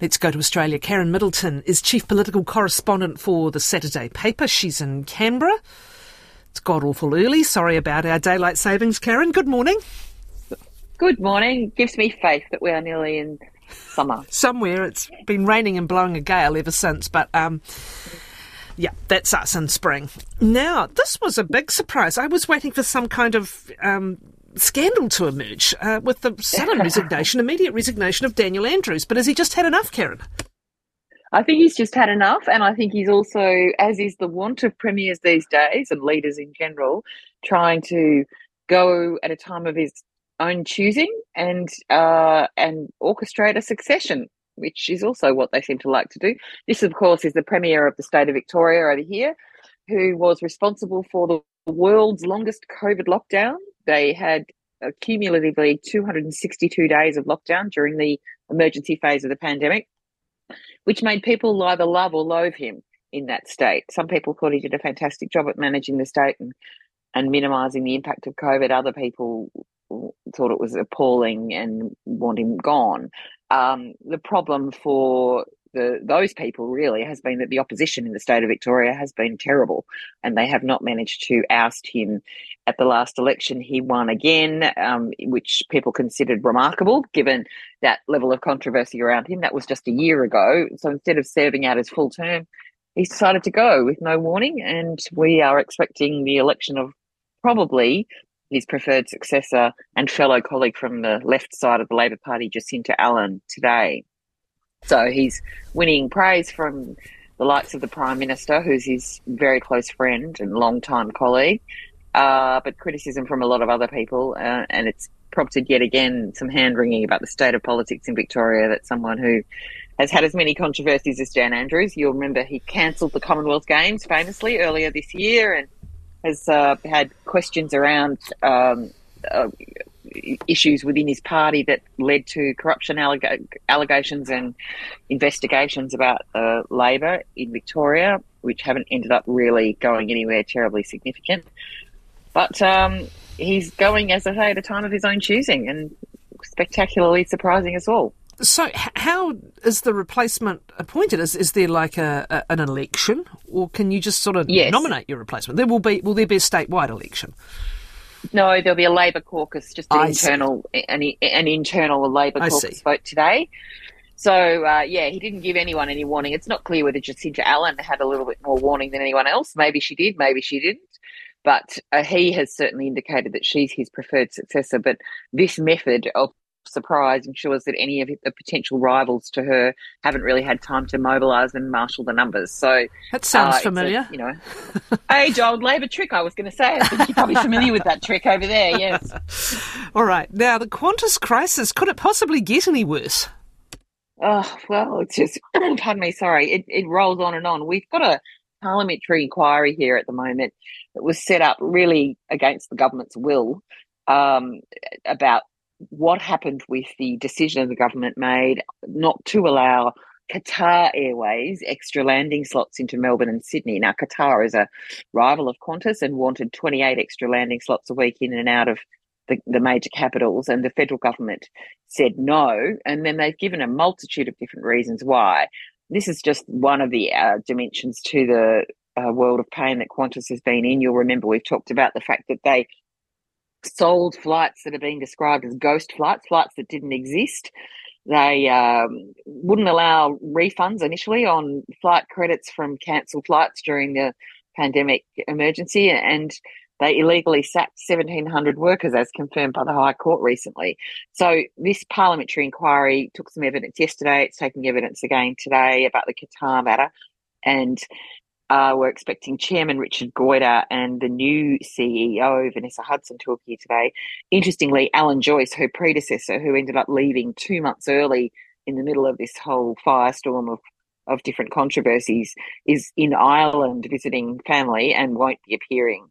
Let's go to Australia. Karen Middleton is chief political correspondent for the Saturday paper. She's in Canberra. It's god awful early. Sorry about our daylight savings, Karen. Good morning. Good morning. Gives me faith that we are nearly in summer. Somewhere it's been raining and blowing a gale ever since, but um, yeah, that's us in spring. Now, this was a big surprise. I was waiting for some kind of um, scandal to emerge uh, with the sudden resignation, immediate resignation of Daniel Andrews. But has he just had enough, Karen? I think he's just had enough, and I think he's also, as is the want of premiers these days and leaders in general, trying to go at a time of his own choosing and uh, and orchestrate a succession, which is also what they seem to like to do. This, of course, is the premier of the state of Victoria over here, who was responsible for the world's longest COVID lockdown they had cumulatively 262 days of lockdown during the emergency phase of the pandemic, which made people either love or loathe him in that state. Some people thought he did a fantastic job at managing the state and, and minimising the impact of COVID. Other people thought it was appalling and want him gone. Um, the problem for those people really has been that the opposition in the state of Victoria has been terrible, and they have not managed to oust him. At the last election, he won again, um, which people considered remarkable given that level of controversy around him. That was just a year ago. So instead of serving out his full term, he decided to go with no warning, and we are expecting the election of probably his preferred successor and fellow colleague from the left side of the Labor Party, Jacinta Allan, today. So he's winning praise from the likes of the Prime Minister, who's his very close friend and long-time colleague, uh, but criticism from a lot of other people. Uh, and it's prompted yet again some hand wringing about the state of politics in Victoria that someone who has had as many controversies as Dan Andrews, you'll remember he cancelled the Commonwealth Games famously earlier this year and has uh, had questions around um, uh, issues within his party that led to corruption alleg- allegations and investigations about uh, Labor in Victoria, which haven't ended up really going anywhere terribly significant. But um, he's going, as I say, at a time of his own choosing and spectacularly surprising us all. So, how is the replacement appointed? Is, is there like a, a an election, or can you just sort of yes. nominate your replacement? There will be. Will there be a statewide election? No, there'll be a Labor caucus, just an I internal an, an, internal Labor caucus vote today. So uh, yeah, he didn't give anyone any warning. It's not clear whether Jacinta Allan had a little bit more warning than anyone else. Maybe she did, maybe she didn't. But uh, he has certainly indicated that she's his preferred successor. But this method of surprise ensures that any of the potential rivals to her haven't really had time to mobilise and marshal the numbers. So that sounds uh, familiar. A, you know, age old Labor trick. I was going to say. I think you're probably familiar with that trick over there. Yes. All right. Now the Qantas crisis. Could it possibly get any worse? Oh well, it's just pardon me. Sorry, it it rolls on and on. We've got a parliamentary inquiry here at the moment that was set up really against the government's will um, about what happened with the decision the government made not to allow Qatar Airways extra landing slots into Melbourne and Sydney. Now, Qatar is a rival of Qantas and wanted 28 extra landing slots a week in and out of the, the major capitals, and the federal government said no. And then they've given a multitude of different reasons why. This is just one of the uh, dimensions to the uh, world of pain that Qantas has been in. You'll remember we've talked about the fact that they sold flights that are being described as ghost flights, flights that didn't exist. They um, wouldn't allow refunds initially on flight credits from cancelled flights during the pandemic emergency, and they illegally sacked 1,700 workers, as confirmed by the High Court recently. So, this parliamentary inquiry took some evidence yesterday. It's taking evidence again today about the Qatar matter. And uh, we're expecting Chairman Richard Goyder and the new CEO, Vanessa Hudson, to appear today. Interestingly, Alan Joyce, her predecessor, who ended up leaving two months early in the middle of this whole firestorm of, of different controversies, is in Ireland visiting family and won't be appearing.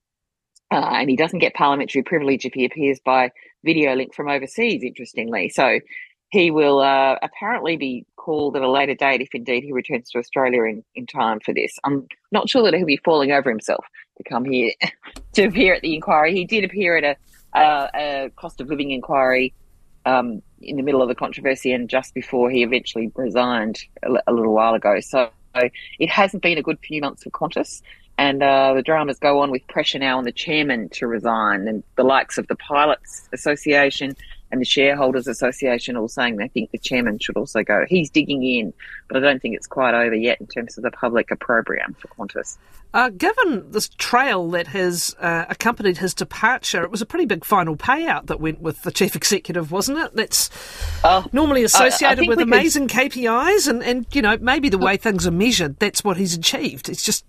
Uh, and he doesn't get parliamentary privilege if he appears by video link from overseas, interestingly. So he will uh, apparently be called at a later date if indeed he returns to Australia in, in time for this. I'm not sure that he'll be falling over himself to come here to appear at the inquiry. He did appear at a, a cost of living inquiry um, in the middle of the controversy and just before he eventually resigned a, a little while ago. So it hasn't been a good few months for Qantas. And uh, the dramas go on with pressure now on the chairman to resign, and the likes of the Pilots Association and the Shareholders Association all saying they think the chairman should also go. He's digging in, but I don't think it's quite over yet in terms of the public opprobrium for Qantas. Uh, given this trail that has uh, accompanied his departure, it was a pretty big final payout that went with the chief executive, wasn't it? That's uh, normally associated with amazing could... KPIs, and, and you know maybe the way things are measured, that's what he's achieved. It's just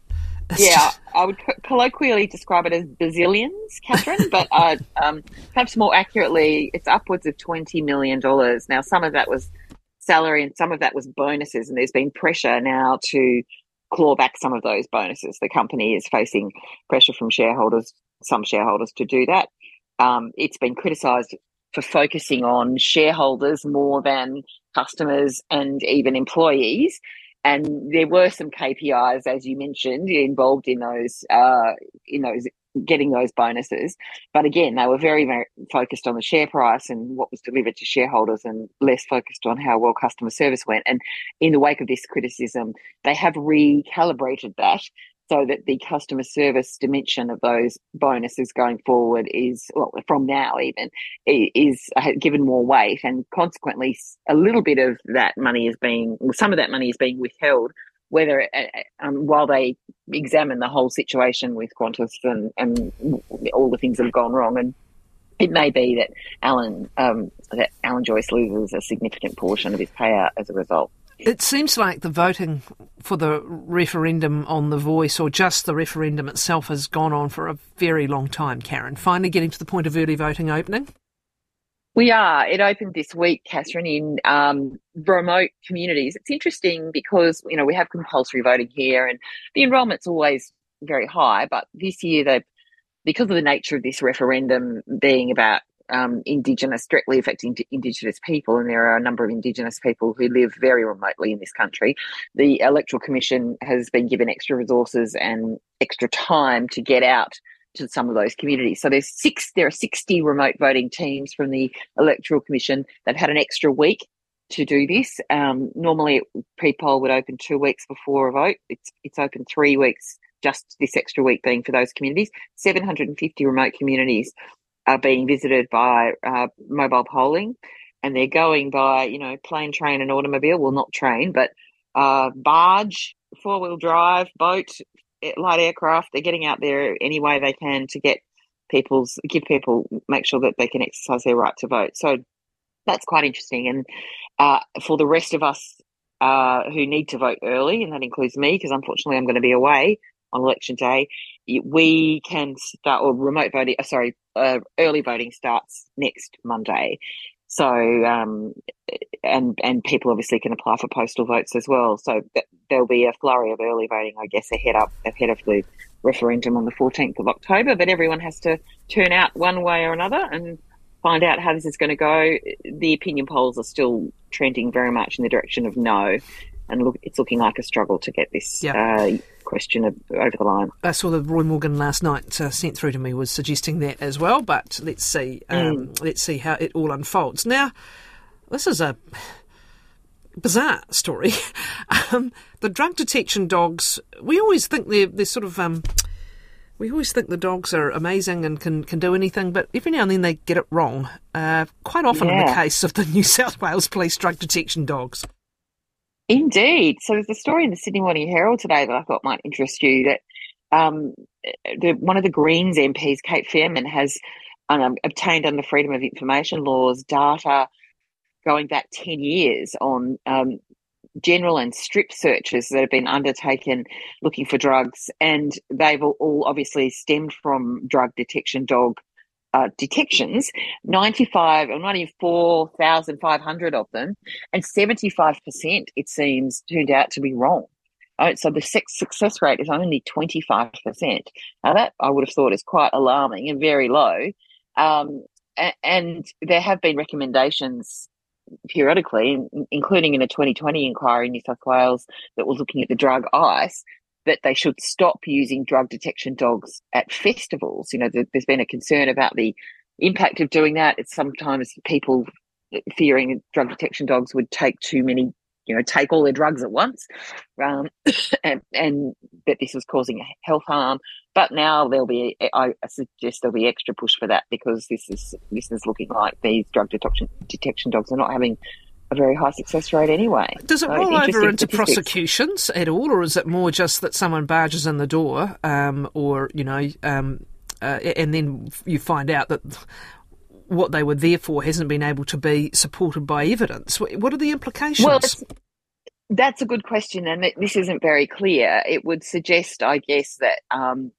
it's yeah, just... I would colloquially describe it as bazillions, Catherine, but uh, um, perhaps more accurately, it's upwards of $20 million. Now, some of that was salary and some of that was bonuses, and there's been pressure now to claw back some of those bonuses. The company is facing pressure from shareholders, some shareholders, to do that. Um, it's been criticised for focusing on shareholders more than customers and even employees. And there were some KPIs, as you mentioned, involved in those uh, in those getting those bonuses. But again, they were very, very focused on the share price and what was delivered to shareholders and less focused on how well customer service went. And in the wake of this criticism, they have recalibrated that so that the customer service dimension of those bonuses going forward is well, from now even is given more weight and consequently a little bit of that money is being some of that money is being withheld whether uh, uh, um, while they examine the whole situation with Qantas and, and all the things that have gone wrong and it may be that Alan um, that Alan Joyce loses a significant portion of his payout as a result. It seems like the voting for the referendum on the voice, or just the referendum itself, has gone on for a very long time, Karen. Finally getting to the point of early voting opening? We are. It opened this week, Catherine, in um, remote communities. It's interesting because, you know, we have compulsory voting here and the enrolment's always very high, but this year they because of the nature of this referendum being about um, Indigenous, directly affecting Indigenous people, and there are a number of Indigenous people who live very remotely in this country. The Electoral Commission has been given extra resources and extra time to get out to some of those communities. So there's six, there are 60 remote voting teams from the Electoral Commission. They've had an extra week to do this. Um, normally, pre-poll would open two weeks before a vote. It's it's open three weeks. Just this extra week being for those communities. 750 remote communities are being visited by uh, mobile polling, and they're going by you know plane, train, and automobile. Well, not train, but uh, barge, four wheel drive, boat, light aircraft. They're getting out there any way they can to get people's give people make sure that they can exercise their right to vote. So that's quite interesting. And uh, for the rest of us uh, who need to vote early, and that includes me, because unfortunately I'm going to be away on election day, we can start or remote voting. Uh, sorry, uh, early voting starts next Monday. So, um, and and people obviously can apply for postal votes as well. So th- there'll be a flurry of early voting, I guess, ahead up ahead of the referendum on the 14th of October. But everyone has to turn out one way or another and find out how this is going to go. The opinion polls are still trending very much in the direction of no, and look, it's looking like a struggle to get this yep. uh, question over the line. I saw that Roy Morgan last night uh, sent through to me was suggesting that as well, but let's see, um, mm. let's see how it all unfolds. Now, this is a bizarre story. um, the drug detection dogs, we always think they're, they're sort of. Um, we always think the dogs are amazing and can, can do anything, but every now and then they get it wrong. Uh, quite often yeah. in the case of the New South Wales Police drug detection dogs. Indeed. So there's a story in the Sydney Morning Herald today that I thought might interest you. That um, the, one of the Greens MPs, Kate Faehrmann, has um, obtained under Freedom of Information laws data going back 10 years on um, general and strip searches that have been undertaken looking for drugs. And they've all obviously stemmed from drug detection dog uh, detections, 95 or 94,500 of them, and 75%, it seems, turned out to be wrong. Right, so the success rate is only 25%. Now, that I would have thought is quite alarming and very low. Um, and there have been recommendations periodically, including in a 2020 inquiry in New South Wales that was looking at the drug ice, that they should stop using drug detection dogs at festivals. You know, there's been a concern about the impact of doing that. It's sometimes people fearing drug detection dogs would take too many, you know, take all their drugs at once, um, and, and that this was causing health harm. But now there'll be, I suggest there'll be extra push for that because this is this is looking like these drug detection detection dogs are not having a very high success rate anyway. Does it so roll over into statistics. prosecutions at all, or is it more just that someone barges in the door, um, or you know, um, uh, and then you find out that what they were there for hasn't been able to be supported by evidence? What are the implications? Well, that's a good question, and this isn't very clear. It would suggest, I guess, that um,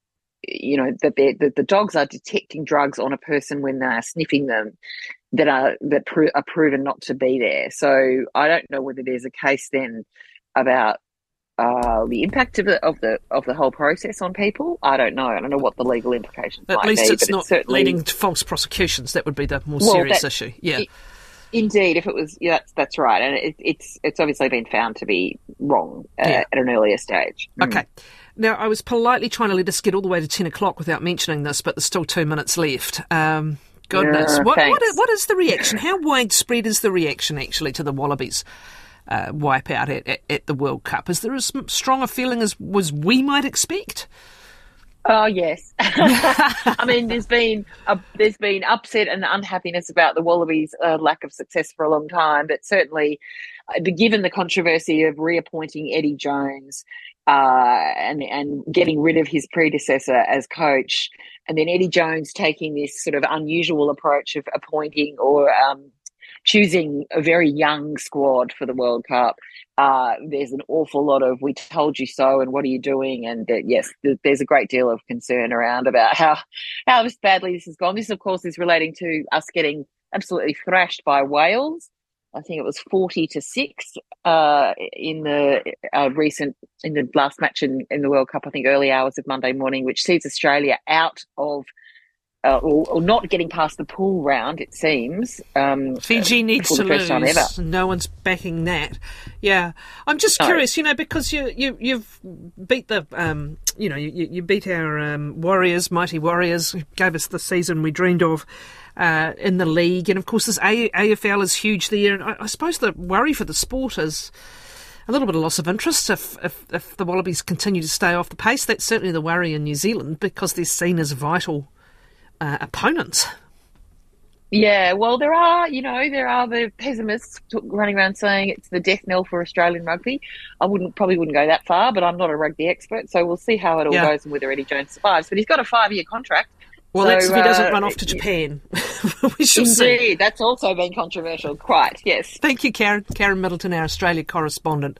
you know that, that the dogs are detecting drugs on a person when they're sniffing them that are that pro- are proven not to be there. So I don't know whether there's a case then about uh, the impact of the of the of the whole process on people. I don't know. I don't know what the legal implications. At least be, it's not it's leading to false prosecutions. That would be the more well, serious that, issue. Yeah. It, indeed, if it was, yeah, that's that's right, and it, it's it's obviously been found to be wrong uh, yeah. at an earlier stage. Mm. Okay. Now, I was politely trying to let us get all the way to 10 o'clock without mentioning this, but there's still two minutes left. Um, goodness. what, what, is, what is the reaction? How widespread is the reaction actually to the Wallabies? Uh, wipeout at, at, at, the World Cup. Is there as strong a feeling as was we might expect? Oh yes, I mean there's been a, there's been upset and unhappiness about the Wallabies' uh, lack of success for a long time, but certainly, uh, given the controversy of reappointing Eddie Jones uh, and and getting rid of his predecessor as coach, and then Eddie Jones taking this sort of unusual approach of appointing or um, choosing a very young squad for the World Cup. Uh, there's an awful lot of "we told you so" and "what are you doing?" and uh, yes, th- there's a great deal of concern around about how how badly this has gone. This, of course, is relating to us getting absolutely thrashed by Wales. I think it was forty to six uh, in the uh, recent in the last match in, in the World Cup. I think early hours of Monday morning, which sees Australia out of uh, or, or, not getting past the pool round, it seems. Um, Fiji needs to lose. No one's backing that. Yeah, I'm just no. curious, you know, because you you you've beat the um, you know you, you beat our um, Warriors, mighty Warriors, gave us the season we dreamed of. Uh, in the league, and of course, this A- AFL is huge there. And I, I suppose the worry for the sport is a little bit of loss of interest if, if, if the Wallabies continue to stay off the pace. That's certainly the worry in New Zealand because they're seen as vital uh, opponents. Yeah, well, there are, you know, there are the pessimists running around saying it's the death knell for Australian rugby. I wouldn't probably wouldn't go that far, but I'm not a rugby expert, so we'll see how it all yeah. goes and whether Eddie Jones survives. But he's got a five year contract. Well, so, that's if he doesn't uh, run off to Japan. we shall indeed, see. that's also been controversial. Quite, yes. Thank you, Karen. Karen Middleton, our Australia correspondent.